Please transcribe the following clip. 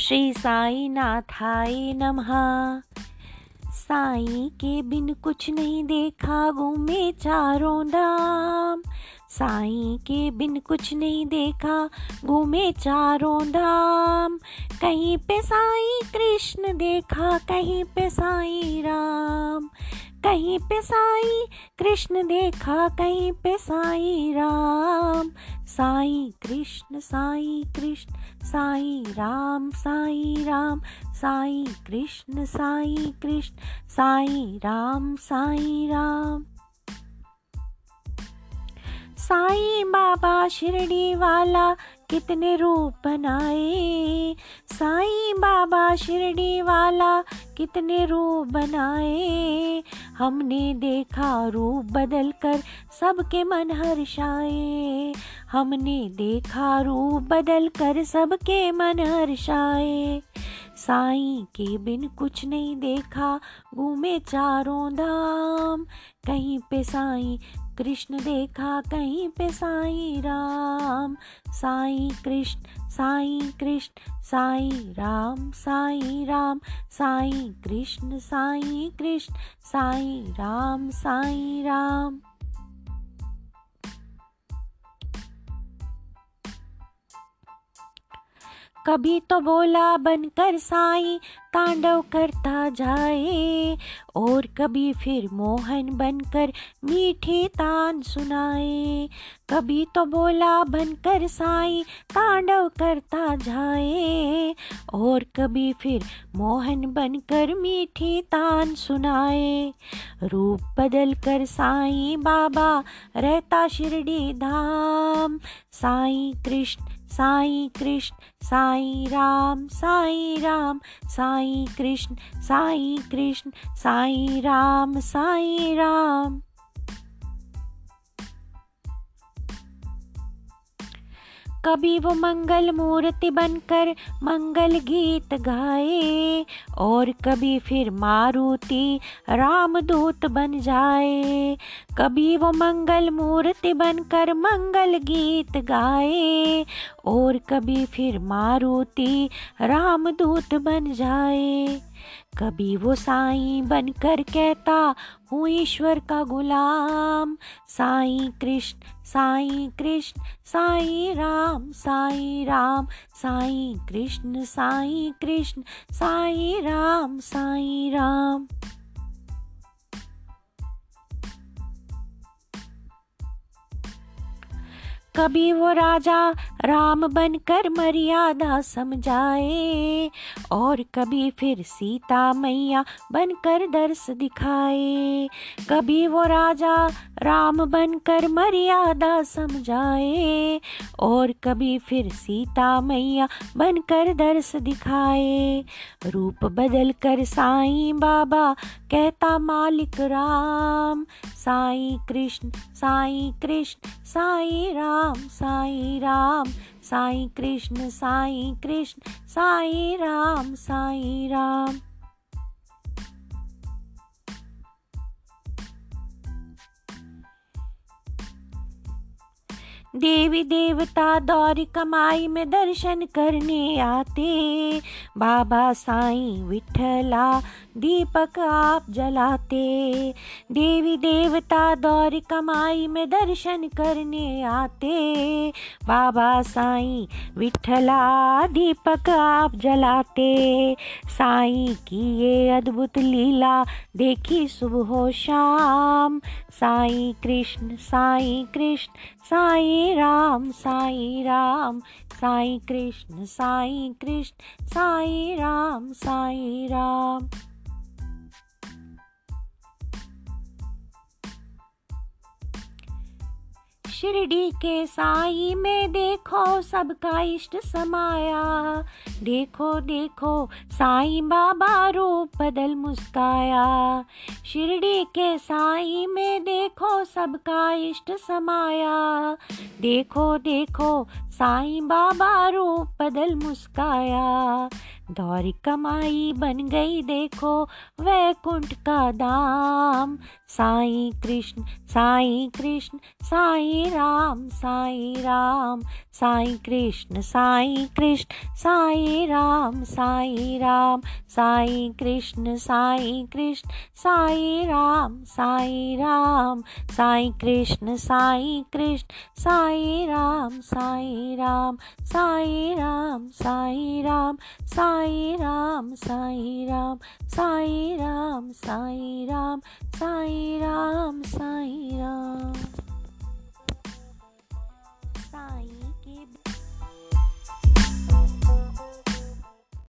श्री साई नाथाय नमः। साई के बिन कुछ नहीं देखा घूमे चारों धाम साई के बिन कुछ नहीं देखा घूमे चारों धाम कहीं पे साई कृष्ण देखा, कहीं पे साई राम। कहीं पे साई कृष्ण देखा, कहीं पे साई राम। साई कृष्ण साई कृष्ण, साई राम साई राम, साई कृष्ण साई कृष्ण, साई राम साई राम। साई बाबा शिरडी वाला कितने रूप बनाए। साई बाबा शिरडी वाला कितने रूप बनाए। हमने देखा रूप बदल कर सबके मन हर्षाए। हमने देखा रूप बदल कर सबके मन हर्षाए। साई के बिन कुछ नहीं देखा, घूमे चारों धाम। कहीं पे साई कृष्ण देखा, कहीं पे साई राम। साई कृष्ण साई कृष्ण, साई राम साई राम। साई कृष्ण साई कृष्ण, साई राम साई राम। कभी तो बोला बनकर साई, तांडव करता जाए। और कभी फिर मोहन बनकर मीठी तान सुनाए। कभी तो बोला, बनकर साई, तांडव करता जाए। और कभी फिर मोहन बनकर मीठी तान सुनाए। रूप बदल कर साई बाबा रहता शिरडी धाम। साई कृष्ण साई कृष्ण, साई राम साई राम, साई कृष्ण साई कृष्ण, साई राम साई राम। कभी वो मंगल मूर्ति बनकर मंगल गीत गाए, और कभी फिर मारुति रामदूत बन जाए। कभी वो मंगल मूर्ति बनकर मंगल गीत गाए, और कभी फिर मारुति रामदूत बन जाए। कभी वो साईं बनकर कहता हूँ ईश्वर का गुलाम। साई कृष्ण साई कृष्ण, साई राम साई राम, साई कृष्ण साई कृष्ण, साई राम साई राम। कभी वो राजा राम बनकर मर्यादा समझाए, और कभी फिर सीता मैया बनकर दर्श दिखाए। कभी वो राजा राम बनकर मर्यादा समझाए, और कभी फिर सीता मैया बनकर दर्श दिखाए। रूप बदल कर साईं बाबा कहता मालिक राम, साईं कृष्ण साईं कृष्ण साईं राम साई राम साई कृष्ण साई कृष्ण साई राम साई राम। देवी देवता दौर कमाई में दर्शन करने आते। बाबा साईं विठला, दीपक आप जलाते। देवी देवता दौर कमाई में दर्शन करने आते। बाबा साईं विठला, दीपक आप जलाते। साईं की ये अद्भुत लीला देखी सुबह शाम। साईं कृष्ण साईं कृष्ण, साईं राम साई राम साई कृष्ण साई कृष्ण साई राम साई राम। शिरडी के साई में देखो सबका इष्ट समाया। देखो देखो, साई बाबा रूप बदल मुस्काया। शिरडी के साई में देखो सबका इष्ट समाया। देखो देखो, साई बाबा रूप बदल मुस्काया। दौरी कमाई बन गई, देखो वैकुंठ का दाम। साई कृष्ण साई कृष्ण, साई राम, साईं राम। साई कृष्ण साई कृष्ण, साई राम, साईं राम। साई कृष्ण साई कृष्ण, साई राम साई राम। साई कृष्ण साई कृष्ण, साई राम, साईं राम। साई राम साई राम साईं राम साईं राम साईं राम साईं राम साईं राम साईं राम